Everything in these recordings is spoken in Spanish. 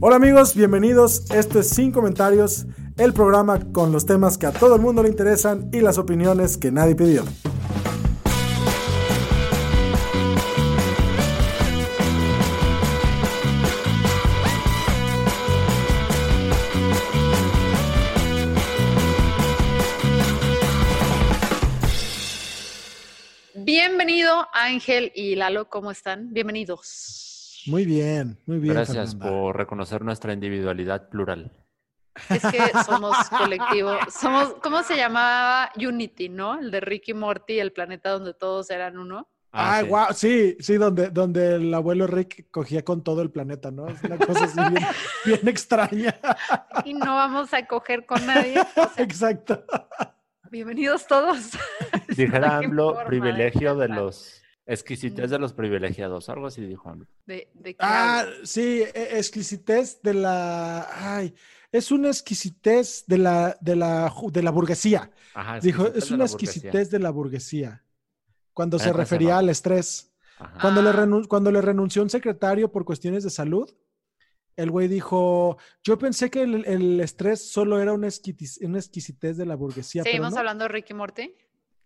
Hola amigos, bienvenidos. Esto es Sin Comentarios, el programa con los temas que a todo el mundo le interesan y las opiniones que nadie pidió. Bienvenido Ángel y Lalo, ¿cómo están? Bienvenidos. Muy bien, muy bien. Gracias Fernanda. por reconocer nuestra individualidad plural. Es que somos colectivo, somos, ¿cómo se llamaba Unity, no? El de Ricky Morty, el planeta donde todos eran uno. Ay, sí. wow, sí, sí, donde, donde el abuelo Rick cogía con todo el planeta, ¿no? Es una cosa así bien, bien extraña. Y no vamos a coger con nadie. O sea, Exacto. bienvenidos todos. Dijera AMLO, de privilegio de los exquisites de los privilegiados. Algo así dijo. ¿De, de qué Ah, hablas? sí, e- exquisitez de la. Ay, es una exquisitez de la, de la, de la burguesía. Ajá, Dijo, es una exquisitez de la burguesía. Cuando se Neta, se refería al estrés. Ajá. Cuando, le Ah. renun- cuando le renunció un secretario por cuestiones de salud, el güey dijo, yo pensé que el, el estrés solo era una, exquitis- una exquisitez de la burguesía. pero ¿Seguimos no. hablando de Ricky Morty?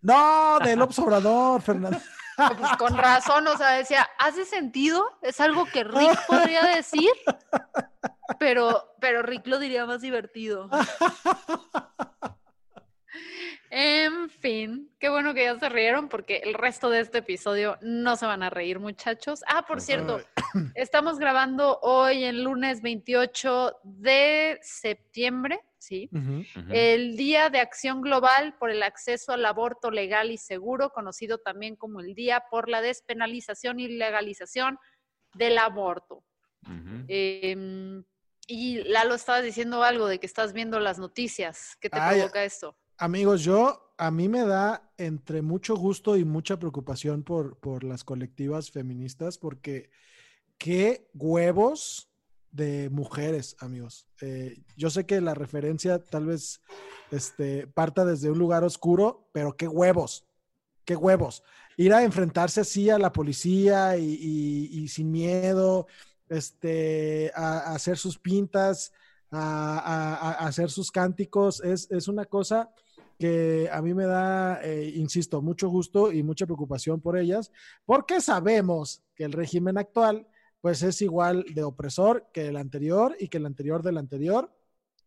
No, de López Obrador, Fernando. Pues con razón, o sea, decía, ¿hace sentido? Es algo que Rick podría decir, pero, pero Rick lo diría más divertido. En fin, qué bueno que ya se rieron porque el resto de este episodio no se van a reír, muchachos. Ah, por cierto, estamos grabando hoy el lunes 28 de septiembre, ¿sí? El Día de Acción Global por el Acceso al Aborto Legal y Seguro, conocido también como el Día por la Despenalización y Legalización del Aborto. Ujú. Em, y Lalo, estabas diciendo algo de que estás viendo las noticias. ¿Qué te Ay, provoca esto? Amigos, yo, a mí me da entre mucho gusto y mucha preocupación por, por las colectivas feministas, porque qué huevos de mujeres, amigos. Eh, yo sé que la referencia tal vez este, parta desde un lugar oscuro, pero qué huevos, qué huevos. Ir a enfrentarse así a la policía y, sin miedo, este, a, hacer sus pintas, a hacer sus cánticos, es, es una cosa que a mí me da, eh, insisto, mucho gusto y mucha preocupación por ellas, porque sabemos que el régimen actual, pues es igual de opresor que el anterior y que el anterior del anterior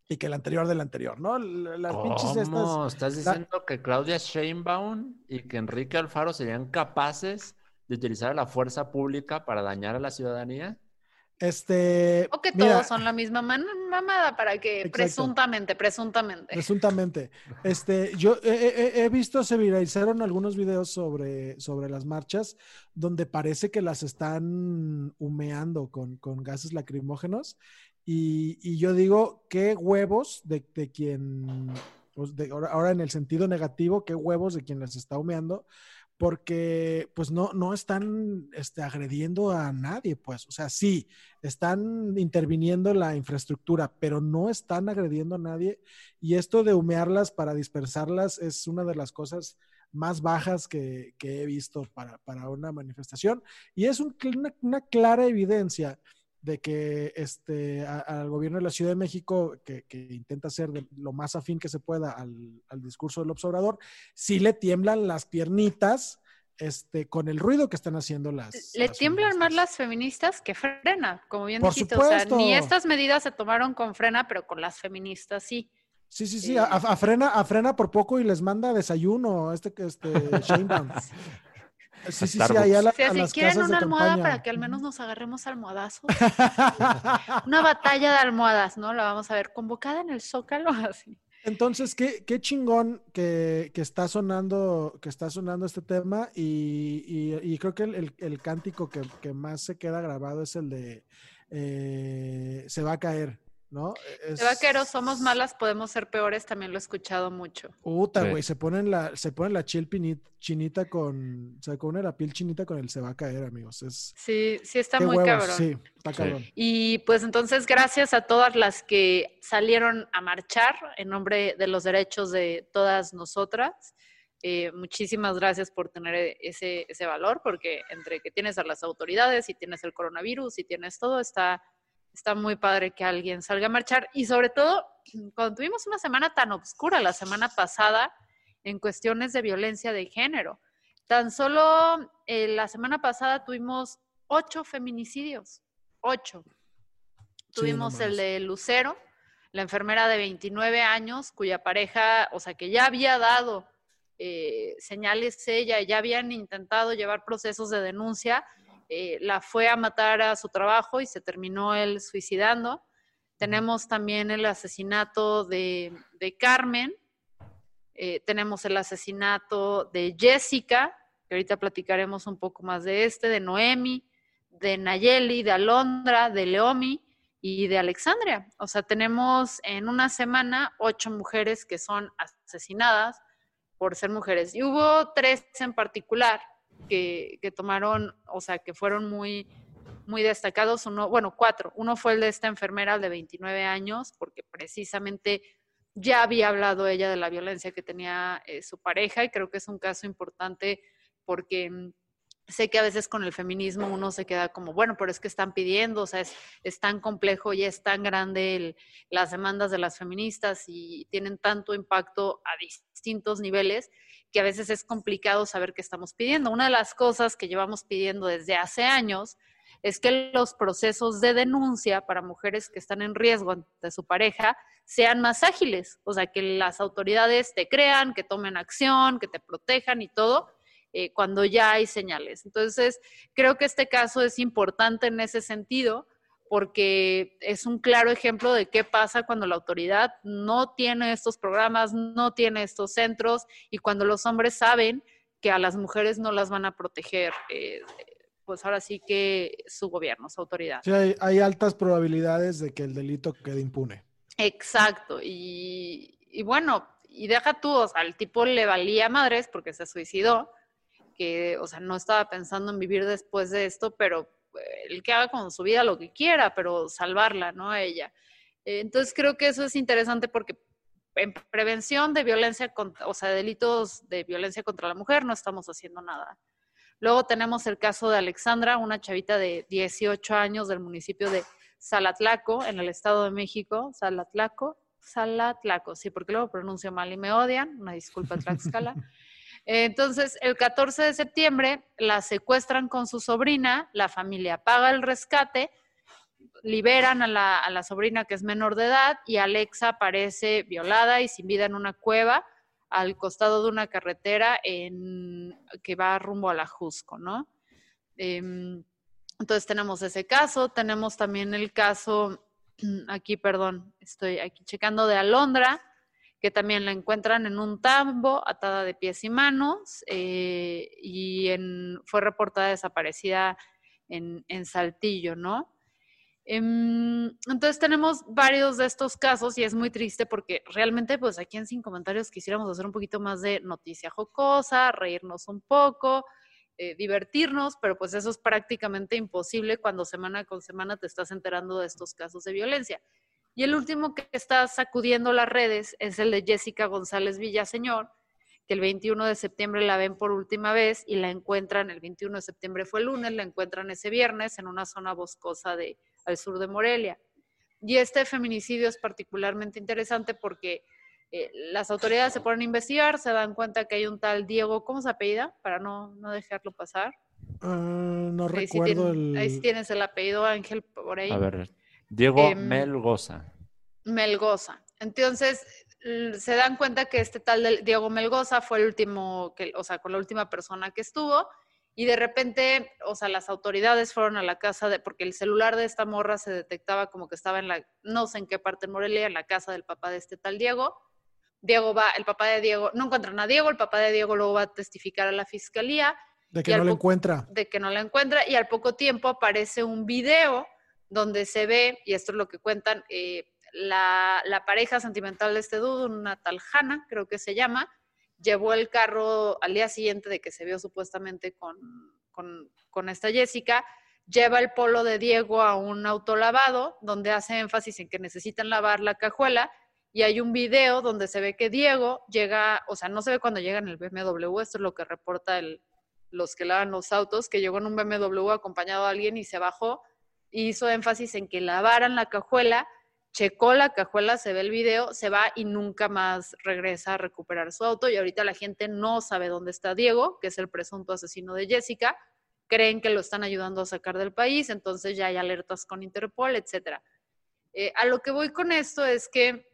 y que el anterior del anterior, ¿no? Las pinches estas. ¿Cómo? ¿Estás diciendo que Claudia Sheinbaum y que Enrique Alfaro serían capaces de utilizar la fuerza pública para dañar a la ciudadanía? Este. O que mira, todos son la misma mamada para que Exacto. presuntamente, presuntamente. Presuntamente. Este, yo he, he- he visto, se viralizaron algunos videos sobre, sobre las marchas donde parece que las están humeando con, con gases lacrimógenos. Y, y yo digo, qué huevos de, de quien, pues, de- ahora, ahora en el sentido negativo, qué huevos de quien las está humeando, porque pues no, no están este, agrediendo a nadie, pues. O sea, sí, están interviniendo en la infraestructura, pero no están agrediendo a nadie. Y esto de humearlas para dispersarlas es una de las cosas más bajas que, que he visto para, para una manifestación. Y es un- una, una clara evidencia de que este, al gobierno de la Ciudad de México, que, que intenta ser de lo más afín que se pueda al, al discurso del observador, sí le tiemblan las piernitas este, con el ruido que están haciendo las. Le las tiemblan más las feministas que frena, como bien Por dijiste. O sea, supuesto. ni estas medidas se tomaron con frena, pero con las feministas sí. Sí, sí, sí, Eh, a, a frena, a frena por poco y les manda desayuno este, este Sheinbaum. Sí, sí, sí, ahí a, la- a si las quieren una almohada campaña. para que al menos nos agarremos almohadazos. Una batalla de almohadas, ¿no? La vamos a ver convocada en el Zócalo, así. Entonces, qué, qué chingón que, que está sonando, que está sonando este tema y, y- y creo que el, el- el cántico que, que más se queda grabado es el de eh, Se va a caer, ¿no? Es, De vaqueros, somos malas, podemos ser peores, también lo he escuchado mucho. Puta, Sí. güey, se ponen la, se ponen la pini- chinita con, se pone la piel chinita con el Se va a caer, amigos. Es Sí, sí está muy huevos, cabrón. sí, está Sí. cabrón. Y pues entonces gracias a todas las que salieron a marchar en nombre de los derechos de todas nosotras. Eh, muchísimas gracias por tener e- ese, ese valor, porque entre que tienes a las autoridades y tienes el coronavirus y tienes todo, está, está muy padre que alguien salga a marchar. Y sobre todo, cuando tuvimos una semana tan oscura la semana pasada en cuestiones de violencia de género. Tan solo eh, la semana pasada tuvimos ocho feminicidios, ocho. Tuvimos el de Lucero, la enfermera de 29 años, cuya pareja, o sea, que ya había dado eh, señales ella, ya habían intentado llevar procesos de denuncia, eh, la fue a matar a su trabajo y se terminó él suicidando. Tenemos también el asesinato de, Carmen, eh, tenemos el asesinato de Jessica, que ahorita platicaremos un poco más de este, de Noemi, de Nayeli, de Alondra, de Leomi y de Alexandria. O sea, tenemos en una semana ocho mujeres que son asesinadas por ser mujeres. Y hubo tres en particular que, que tomaron, o sea, que fueron muy, muy destacados. Uno, bueno, cuatro. Uno fue el de esta enfermera de 29 años, porque precisamente ya había hablado ella de la violencia que tenía eh, su pareja y creo que es un caso importante porque mm, sé que a veces con el feminismo uno se queda como, bueno, pero es que están pidiendo, o sea, es, tan complejo y es tan grande las demandas de las feministas y tienen tanto impacto a distintos niveles que a veces es complicado saber qué estamos pidiendo. Una de las cosas que llevamos pidiendo desde hace años es que los procesos de denuncia para mujeres que están en riesgo ante su pareja sean más ágiles, o sea, que las autoridades te crean, que tomen acción, que te protejan y todo, eh, cuando ya hay señales. Entonces, creo que este caso es importante en ese sentido porque es un claro ejemplo de qué pasa cuando la autoridad no tiene estos programas, no tiene estos centros y cuando los hombres saben que a las mujeres no las van a proteger, eh, pues ahora sí que su gobierno, su autoridad. Sí, hay, hay altas probabilidades de que el delito quede impune. Exacto. Y, y bueno, y deja tú, o sea, al tipo le valía madres porque se suicidó, que, o sea, no estaba pensando en vivir después de esto, pero el que haga con su vida lo que quiera, pero salvarla, ¿no? A ella. Eh, Entonces creo que eso es interesante porque en prevención de violencia, contra, o sea, delitos de violencia contra la mujer no estamos haciendo nada. Luego tenemos el caso de Alexandra, una chavita de 18 años del municipio de Salatlaco, en el Estado de México. Salatlaco, Salatlaco, sí, porque luego pronuncio mal y me odian. Una disculpa, Tlaxcala. Entonces, el 14 de septiembre la secuestran con su sobrina, la familia paga el rescate, liberan a la, sobrina que es menor de edad y Alexa aparece violada y sin vida en una cueva al costado de una carretera en, que va rumbo a la Jusco, ¿no? Eh, entonces tenemos ese caso, tenemos también el caso, aquí, perdón, estoy aquí checando de Alondra, que también la encuentran en un tambo, atada de pies y manos, eh, y fue reportada desaparecida en, en Saltillo, ¿no? Entonces tenemos varios de estos casos y es muy triste porque realmente pues aquí en Sin Comentarios quisiéramos hacer un poquito más de noticia jocosa, reírnos un poco, eh, divertirnos, pero pues eso es prácticamente imposible cuando semana con semana te estás enterando de estos casos de violencia. Y el último que está sacudiendo las redes es el de Jessica González Villaseñor, que el 21 de septiembre la ven por última vez y la encuentran, el 21 de septiembre fue el lunes, la encuentran ese viernes en una zona boscosa de, al sur de Morelia. Y este feminicidio es particularmente interesante porque eh, las autoridades se ponen a investigar, se dan cuenta que hay un tal Diego, ¿cómo se apellida? Para no, no dejarlo pasar. Uh, no ahí recuerdo sí tiene, el... Ahí sí tienes el apellido Ángel por ahí. A ver, Diego eh, Melgoza. Melgoza. Entonces, se dan cuenta que este tal de Diego Melgoza fue el último, que, o sea, con la última persona que estuvo, y de repente, o sea, las autoridades fueron a la casa de, porque el celular de esta morra se detectaba como que estaba en la, no sé en qué parte de Morelia, en la casa del papá de este tal Diego. Diego va, el papá de Diego, no encuentran a Diego, el papá de Diego luego va a testificar a la fiscalía. De que no lo encuentra. de que no la encuentra y al poco tiempo aparece un video donde se ve, y esto es lo que cuentan, eh, la, pareja sentimental de este dudo, una tal Hannah, creo que se llama, llevó el carro al día siguiente de que se vio supuestamente con, con, con esta Jessica, lleva el polo de Diego a un autolavado donde hace énfasis en que necesitan lavar la cajuela y hay un video donde se ve que Diego llega, o sea, no se ve cuando llega en el BMW, esto es lo que reporta el, los que lavan los autos, que llegó en un BMW acompañado de alguien y se bajó hizo énfasis en que lavaran la cajuela, checó la cajuela, se ve el video, se va y nunca más regresa a recuperar su auto y ahorita la gente no sabe dónde está Diego, que es el presunto asesino de Jessica, creen que lo están ayudando a sacar del país, entonces ya hay alertas con Interpol, etcétera. Eh, a lo que voy con esto es que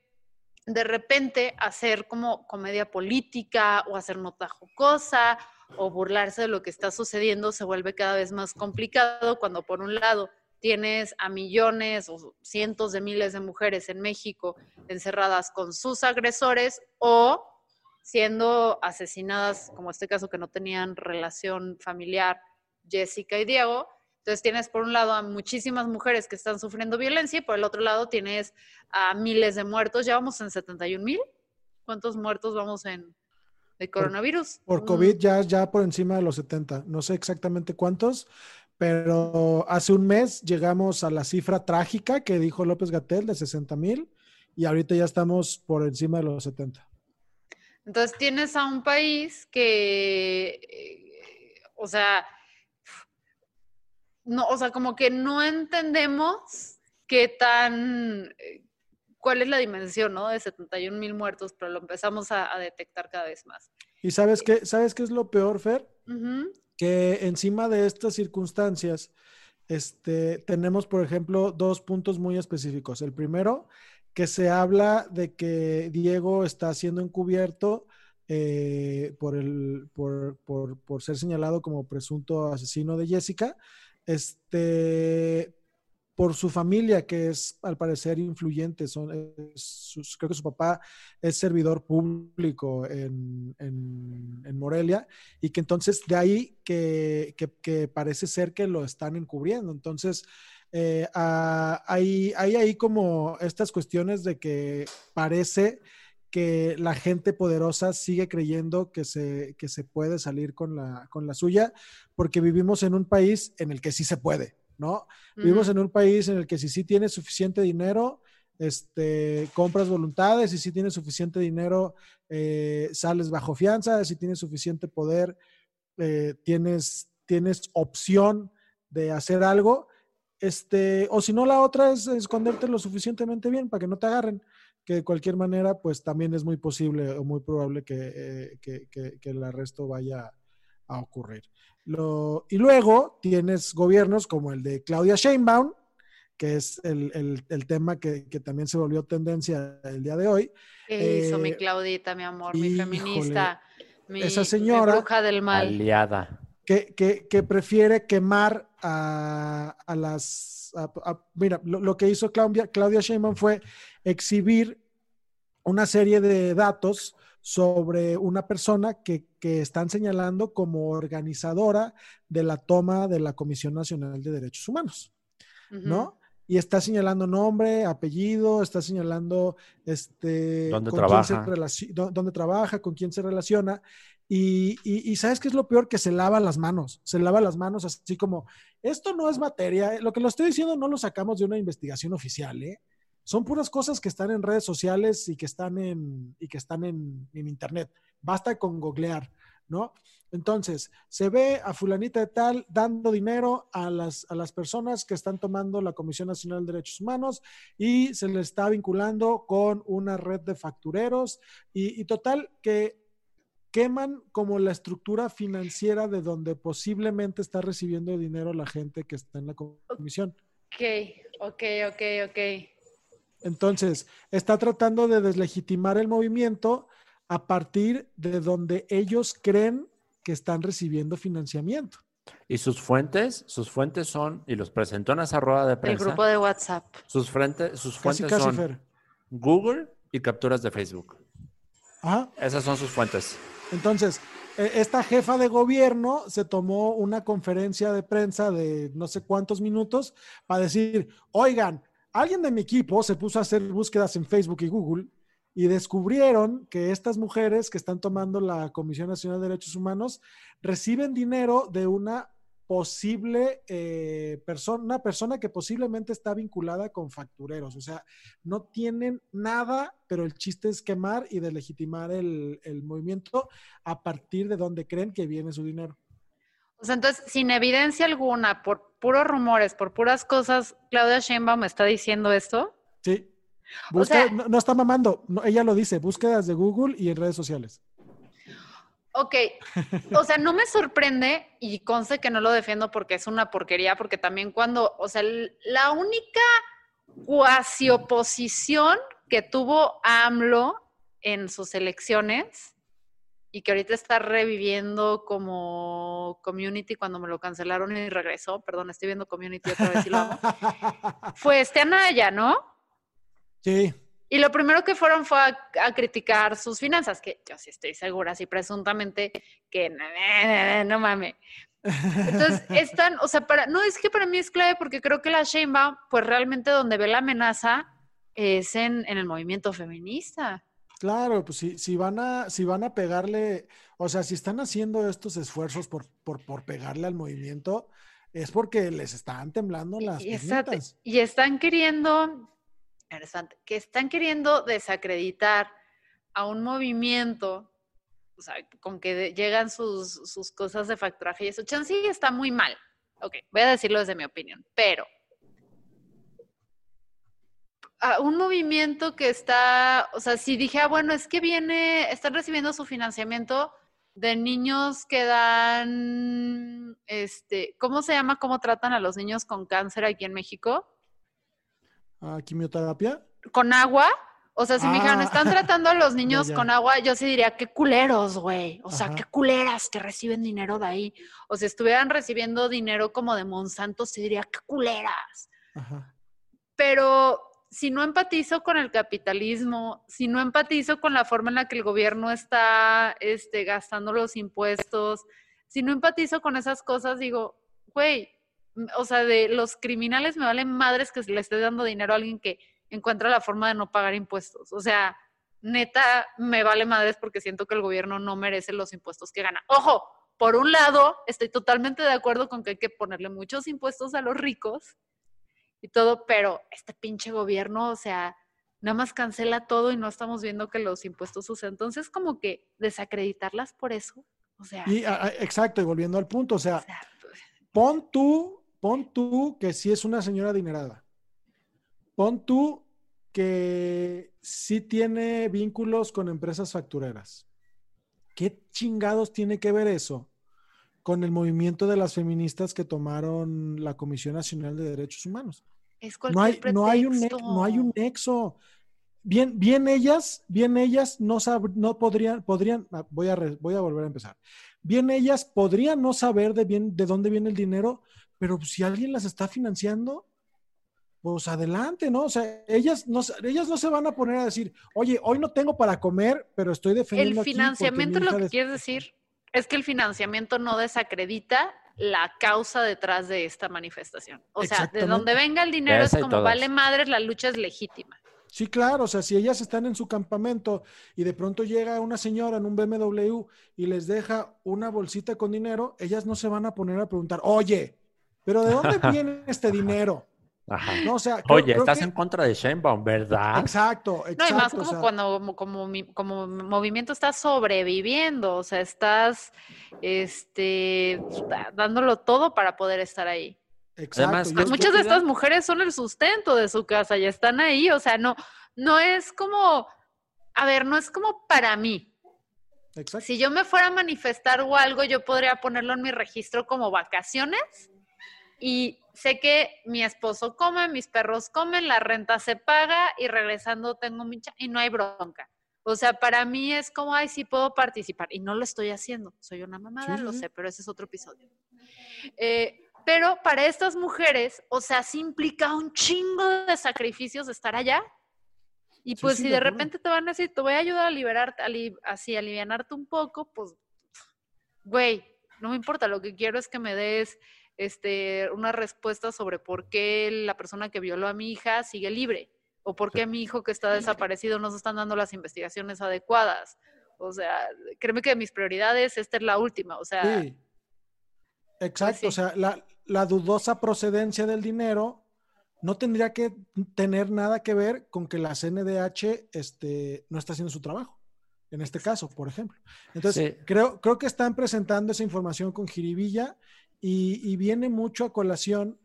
de repente hacer como comedia política o hacer nota jocosa o burlarse de lo que está sucediendo se vuelve cada vez más complicado cuando por un lado tienes a millones o cientos de miles de mujeres en México encerradas con sus agresores o siendo asesinadas, como este caso que no tenían relación familiar, Jessica y Diego. Entonces tienes por un lado a muchísimas mujeres que están sufriendo violencia y por el otro lado tienes a miles de muertos. Ya vamos en 71 mil. ¿Cuántos muertos vamos en de coronavirus? Por Mm, COVID ya, ya por encima de los 70. No sé exactamente cuántos, pero hace un mes llegamos a la cifra trágica que dijo López Gatel de 60 mil y ahorita ya estamos por encima de los 70. Entonces tienes a un país que, eh, o sea, no, o sea, como que no entendemos qué tan, eh, cuál es la dimensión, ¿no? De 71 mil muertos, pero lo empezamos a, a detectar cada vez más. ¿Y sabes qué, sabes qué es lo peor, Fer? Ujú. Que encima de estas circunstancias, este, tenemos, por ejemplo, dos puntos muy específicos. El primero, que se habla de que Diego está siendo encubierto eh, por, el, por, por, por ser señalado como presunto asesino de Jessica, este, por su familia, que es al parecer influyente. Son, creo que su papá es servidor público en, en- Morelia y que entonces de ahí que, que- parece ser que lo están encubriendo. Entonces, eh, hay, hay ahí como estas cuestiones de que parece que la gente poderosa sigue creyendo que se, que se puede salir con la, con la suya, porque vivimos en un país en el que sí se puede, ¿no? Vivimos en un país en el que si sí tienes suficiente dinero, este, compras voluntades, y si tienes suficiente dinero, eh, sales bajo fianza, si tienes suficiente poder, eh, tienes, tienes opción de hacer algo, este, o si no, la otra es esconderte lo suficientemente bien para que no te agarren, que de cualquier manera, pues también es muy posible o muy probable que, eh, que, que- que el arresto vaya a ocurrir. Lo, y luego tienes gobiernos como el de Claudia Sheinbaum, que es el, el- el tema que, que también se volvió tendencia el día de hoy. ¿Qué hizo mi eh, Claudita, mi amor, mi híjole, feminista, mi, esa mi señora- bruja del mal? Aliada. que, que- que prefiere quemar a, a las... a- a- mira, lo, lo que hizo Claudia, Claudia Sheinbaum fue exhibir una serie de datos sobre una persona que, que están señalando como organizadora de la toma de la Comisión Nacional de Derechos Humanos. ¿no? Y está señalando nombre, apellido, está señalando este, ¿Dónde con quién se trabaja? dónde trabaja, con quién se relaciona. Y, y- y ¿sabes qué es lo peor? Que se lava las manos, se lava las manos así como, esto no es materia, lo que lo estoy diciendo no lo sacamos de una investigación oficial, ¿eh? Son puras cosas que están en redes sociales y que están en, y que están en, internet. Basta con googlear, ¿no? Entonces, se ve a fulanita de tal dando dinero a las, a las personas que están tomando la Comisión Nacional de Derechos Humanos y se le está vinculando con una red de factureros y, y total que queman como la estructura financiera de donde posiblemente está recibiendo dinero la gente que está en la comisión. Ok, ok, ok, ok. Entonces, está tratando de deslegitimar el movimiento a partir de donde ellos creen que están recibiendo financiamiento. Y sus fuentes, sus fuentes son, y los presentó en esa rueda de El prensa, grupo de WhatsApp. sus, frente- sus fuentes casi, son Fer. Google y capturas de Facebook. Ajá. Esas son sus fuentes. Entonces, e- esta jefa de gobierno se tomó una conferencia de prensa de no sé cuántos minutos para decir, oigan, alguien de mi equipo se puso a hacer búsquedas en Facebook y Google y descubrieron que estas mujeres que están tomando la Comisión Nacional de Derechos Humanos reciben dinero de una posible eh, persona, una persona que posiblemente está vinculada con factureros. O sea, no tienen nada, pero el chiste es quemar y delegitimar el, el movimiento a partir de donde creen que viene su dinero. O sea, entonces, sin evidencia alguna, por puros rumores, por puras cosas, Claudia Sheinbaum me está diciendo esto. Sí. O Busca- sea- no, no está mamando, no, ella lo dice, búsquedas de Google y en redes sociales. Ok, o sea, no me sorprende y conste que no lo defiendo porque es una porquería, porque también cuando, o sea, la única cuasi oposición que tuvo AMLO en sus elecciones y que ahorita está reviviendo como community cuando me lo cancelaron y regresó, perdón, estoy viendo community otra vez y lo amo, fue este Anaya, ¿no? sí, Y lo primero que fueron fue a, a criticar sus finanzas, que yo sí estoy segura, sí presuntamente, que no, no, no, no mames. Entonces, están, o sea, para, no es que para mí es clave porque creo que la Sheinbaum, pues realmente donde ve la amenaza es en, en el movimiento feminista. Claro, pues si, si van a, si van a pegarle, o sea, si están haciendo estos esfuerzos por, por, por pegarle al movimiento, es porque les están temblando las Y, está- y están queriendo, interesante, que están queriendo desacreditar a un movimiento, o sea, con que llegan sus, sus cosas de facturaje y eso. Chance sí está muy mal. Ok, voy a decirlo desde mi opinión, pero a un movimiento que está, o sea, si dije, ah, bueno, es que viene, están recibiendo su financiamiento de niños que dan, este, ¿cómo se llama? ¿Cómo tratan a los niños con cáncer aquí en México? Ah, quimioterapia. ¿Con agua? O sea, si me dijeran, Ah. están tratando a los niños ya. con agua, yo sí diría, qué culeros, güey. O sea, Ajá. qué culeras que reciben dinero de ahí. O si estuvieran recibiendo dinero como de Monsanto, sí diría, qué culeras. Ajá. pero si no empatizo con el capitalismo, si no empatizo con la forma en la que el gobierno está este, gastando los impuestos, si no empatizo con esas cosas, digo, güey, o sea, de los criminales me valen madres que se le esté dando dinero a alguien que encuentra la forma de no pagar impuestos. O sea, neta, me vale madres porque siento que el gobierno no merece los impuestos que gana. Ojo, por un lado, estoy totalmente de acuerdo con que hay que ponerle muchos impuestos a los ricos y todo, pero este pinche gobierno, o sea, nada más cancela todo y no estamos viendo que los impuestos sucedan. Entonces, como que desacreditarlas por eso, o sea, Y, exacto, y volviendo al punto, o o sea, sea, pues, pon tú, pon tú que sí es una señora adinerada. Pon tú que sí tiene vínculos con empresas factureras. ¿Qué chingados tiene que ver eso con el movimiento de las feministas que tomaron la Comisión Nacional de Derechos Humanos? es No hay, no hay un, no hay un nexo. Bien, bien ellas, bien ellas no sab- no podrían, podrían, ah, voy a, re- voy a volver a empezar. Bien ellas podrían no saber de bien, de dónde viene el dinero, pero si alguien las está financiando, pues adelante, ¿no? O sea, ellas no, se- ellas no se van a poner a decir, oye, hoy no tengo para comer, pero estoy defendiendo El aquí financiamiento, hija lo que quieres decir, es que el financiamiento no desacredita la causa detrás de esta manifestación. O sea, de donde venga el dinero es como vale madres, la lucha es legítima. Sí, claro, o sea, si ellas están en su campamento y de pronto llega una señora en un BMW y les deja una bolsita con dinero, ellas no se van a poner a preguntar, oye, pero ¿de dónde viene este dinero? Ajá. No, o sea, creo- Oye, creo estás que- en contra de Sheinbaum, ¿verdad? Exacto, exacto. No, y más o como sea, cuando como, como, mi- como movimiento estás sobreviviendo, o sea, estás este, dándolo todo para poder estar ahí. exacto, Además, pues, Muchas de estas mujeres son el sustento de su casa y están ahí, o sea, no, no es como, a ver, no es como para mí. exacto. Si yo me fuera a manifestar o algo, yo podría ponerlo en mi registro como vacaciones y sé que mi esposo come, mis perros comen, la renta se paga y regresando tengo mi y no hay bronca. O sea, para mí es como, ay, sí puedo participar y no lo estoy haciendo. Soy una mamada, Sí, lo sé, pero ese es otro episodio. Eh, pero para estas mujeres, o sea, sí implica un chingo de sacrificios estar allá. Y pues sí, si de acuerdo. repente te van a decir, te voy a ayudar a liberarte, ali- así, a alivianarte un poco, pues, güey, no me importa, lo que quiero es que me des este, una respuesta sobre por qué la persona que violó a mi hija sigue libre, o por qué a mi hijo que está desaparecido no se están dando las investigaciones adecuadas. O sea, créeme que de mis prioridades esta es la última, o sea, Sí. Exacto, o sí. sea, la, la dudosa procedencia del dinero no tendría que tener nada que ver con que la CNDH este, no está haciendo su trabajo, en este caso, por ejemplo. Entonces, Sí. creo, creo que están presentando esa información con jiribilla y, y viene mucho a colación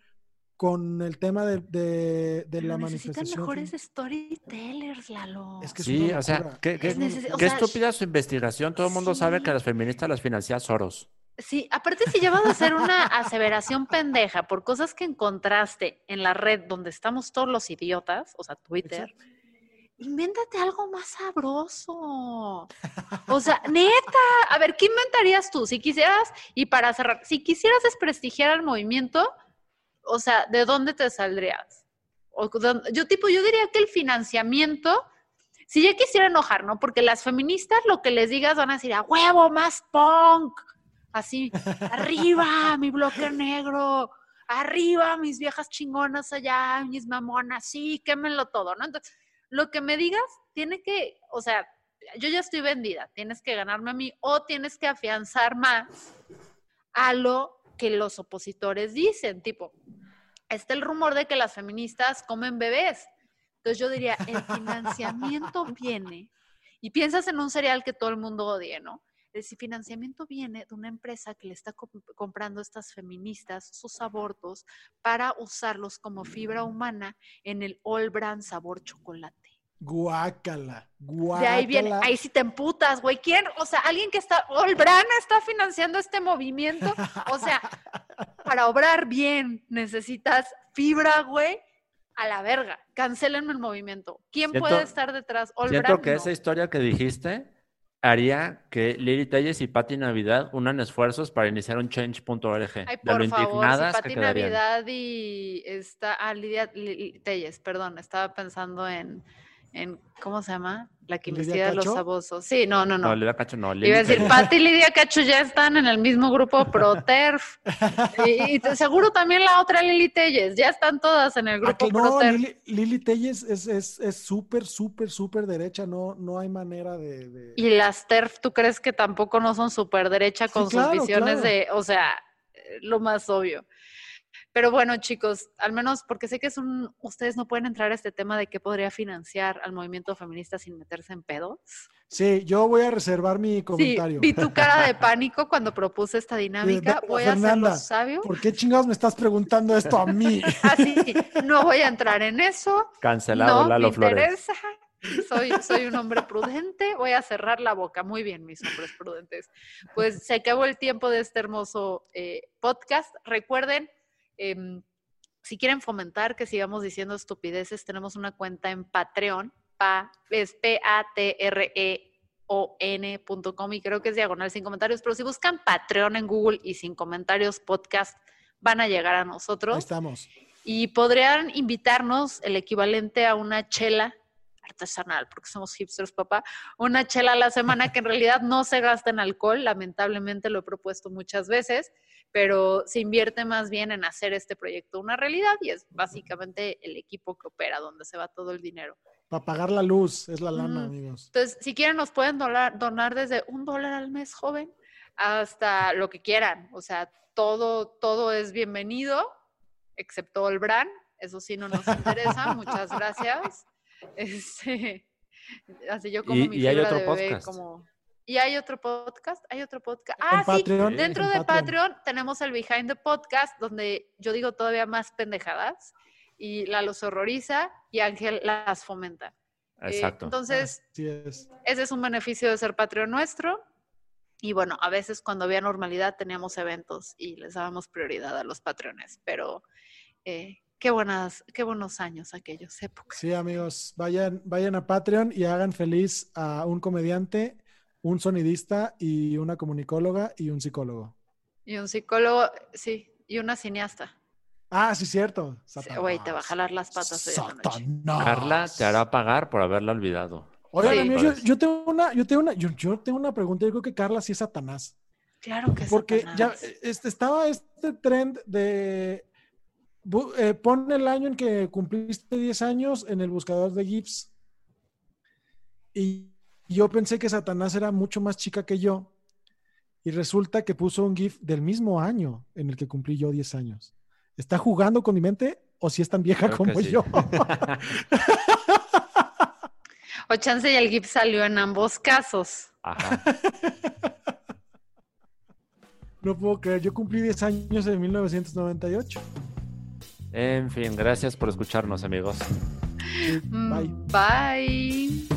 con el tema de, de- de la necesitan manifestación. mejores storytellers, Lalo. Es que es Sí, una o sea, qué, qué- Es neces- o qué sea, estúpida su investigación. Todo el mundo sabe que las feministas las financia Soros. Sí, aparte si llevas a hacer una aseveración pendeja por cosas que encontraste en la red donde estamos todos los idiotas, o sea, Twitter, Exacto. Invéntate algo más sabroso. O sea, neta, a ver, ¿qué inventarías tú? Si quisieras, y para cerrar, si quisieras desprestigiar al movimiento, o sea, ¿de dónde te saldrías? O, yo tipo, yo diría que el financiamiento, si ya quisiera enojar, ¿no? Porque las feministas lo que les digas van a decir, a huevo, más punk. Así, arriba, mi bloque negro, arriba, mis viejas chingonas allá, mis mamonas, sí, quémenlo todo, ¿no? Entonces, lo que me digas tiene que, o sea, yo ya estoy vendida, tienes que ganarme a mí o tienes que afianzar más a lo que los opositores dicen, tipo, está el rumor de que las feministas comen bebés. Entonces yo diría, el financiamiento viene, y piensas en un cereal que todo el mundo odie, ¿no? El financiamiento viene de una empresa que le está comp- comprando a estas feministas sus abortos para usarlos como fibra humana en el All Brand sabor chocolate. Guácala, guácala. De ahí viene, ahí sí te emputas, güey. ¿Quién? O sea, alguien que está, All Brand está financiando este movimiento. O sea, para obrar bien necesitas fibra, güey, a la verga. Cancelenme el movimiento. ¿Quién Siento- puede estar detrás? All Siento Brand, que no. esa historia que dijiste haría que Lili Telles y Patti Navidad unan esfuerzos para iniciar un change.org. Ay, de por lo favor, si indignadas que. Navidad y está, ah, Lidia Li- Telles, perdón, estaba pensando en, en, ¿cómo se llama? La que ¿Lidia investiga los abusos. Sí, no, no, no. No, Lidia Cacho no. Lili Iba a decir. Pati y Lidia Cacho ya están en el mismo grupo ProTerf. y, y seguro también la otra Lili Telles, ya están todas en el Ah, grupo que no, ProTerf. Lili, Lili Telles es es- es súper, súper, súper derecha, no, no hay manera de... de- Y las TERF, ¿tú crees que tampoco no son súper derecha con Sí, claro, sus visiones claro. de, o sea, eh, lo más obvio? Pero bueno, chicos, al menos porque sé que es un, ustedes no pueden entrar a este tema de qué podría financiar al movimiento feminista sin meterse en pedos. Sí, yo voy a reservar mi Sí, comentario. vi tu cara de pánico cuando propuse esta dinámica. Voy a hacerlo Fernanda, sabio. ¿Por qué chingados me estás preguntando esto a mí? Así, no voy a entrar en eso. Cancelado no Lalo me Flores. interesa. Soy, soy un hombre prudente, voy a cerrar la boca. Muy bien, mis hombres prudentes. Pues se acabó el tiempo de este hermoso eh, podcast. Recuerden, em, si quieren fomentar que sigamos diciendo estupideces, tenemos una cuenta en Patreon, pa, es P-A-T-R-E-O-N.com y creo que es diagonal sin comentarios, pero si buscan Patreon en Google y sin comentarios podcast, van a llegar a Ahí nosotros estamos. y podrían invitarnos el equivalente a una chela artesanal, porque somos hipsters, papá, una chela a la semana que en realidad no se gasta en alcohol, lamentablemente lo he propuesto muchas veces, pero se invierte más bien en hacer este proyecto una realidad y es básicamente el equipo que opera, donde se va todo el dinero. Para pagar la luz, es la lana, amigos. Entonces, si quieren, nos pueden donar, donar desde un dólar al mes, joven, hasta lo que quieran. O sea, todo, todo es bienvenido, excepto el brand. Eso sí no nos interesa. Muchas gracias. Este, así yo como Y- mi y hay otro de bebé, podcast. como... ¿Y hay otro podcast? ¿Hay otro podcast? Ah, sí, Patreon, dentro en de Patreon. Patreon tenemos el Behind the Podcast, donde yo digo todavía más pendejadas, y la los horroriza y Ángel las fomenta. Eh, Exacto. entonces, es. ese es un beneficio de ser Patreon nuestro. Y bueno, a veces cuando había normalidad teníamos eventos y les dábamos prioridad a los patrones, pero eh, qué buenas, qué buenos años aquellos épocas. Sí, amigos, vayan, vayan a Patreon y hagan feliz a un comediante, un sonidista y una comunicóloga y un psicólogo. Y un psicólogo, sí, y una cineasta. Ah, sí, cierto. Sí, Güey, te va a jalar las patas hoy. Satanás. Carla te hará pagar por haberla olvidado. Oigan, Sí. amigos, yo, yo tengo una, yo tengo una, yo, yo tengo una pregunta. Yo creo que Carla sí es Satanás. Claro que Porque ya este, estaba este trend de bu- eh, pon el año en que cumpliste 10 años en el buscador de GIFs. Y yo pensé que Satanás era mucho más chica que yo. Y resulta que puso un GIF del mismo año en el que cumplí yo 10 años. ¿Está jugando con mi mente o si es tan vieja Creo como sí. yo? O chance y el GIF salió en ambos casos. Ajá. no puedo creer. Yo cumplí 10 años en 1998. En fin, gracias por escucharnos, amigos. Mm, Bye. Bye.